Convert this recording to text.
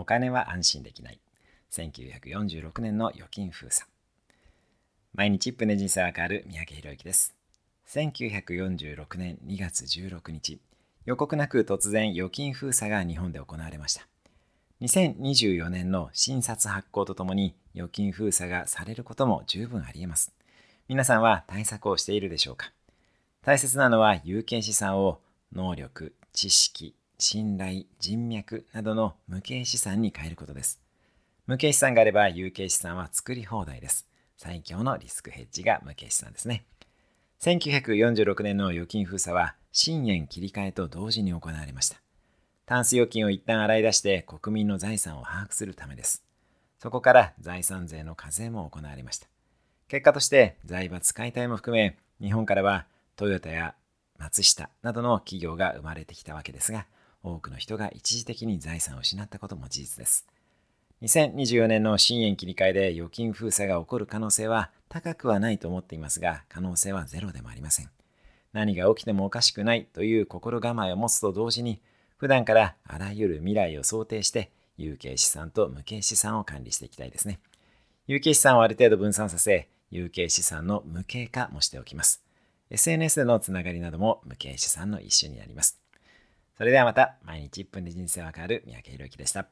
お金は安心できない。1946年の預金封鎖。毎日1分で人生が変わる三宅宏之です。1946年2月16日、予告なく突然預金封鎖が日本で行われました。2024年の新札発行とともに預金封鎖がされることも十分あり得ます。皆さんは対策をしているでしょうか？大切なのは有形資産を能力、知識、信頼、人脈などの無形資産に変えることです。無形資産があれば有形資産は作り放題です。最強のリスクヘッジが無形資産ですね。1946年の預金封鎖は新円切り替えと同時に行われました。タンス預金を一旦洗い出して国民の財産を把握するためです。そこから財産税の課税も行われました。結果として財閥解体も含め日本からはトヨタや松下などの企業が生まれてきたわけですが多くの人が一時的に財産を失ったことも事実です。2024年の新円切り替えで預金封鎖が起こる可能性は高くはないと思っていますが、可能性はゼロでもありません。何が起きてもおかしくないという心構えを持つと同時に、普段からあらゆる未来を想定して、有形資産と無形資産を管理していきたいですね。有形資産をある程度分散させ、有形資産の無形化もしておきます。SNS でのつながりなども無形資産の一種になります。それではまた、毎日1分で人生は変わる三宅宏之でした。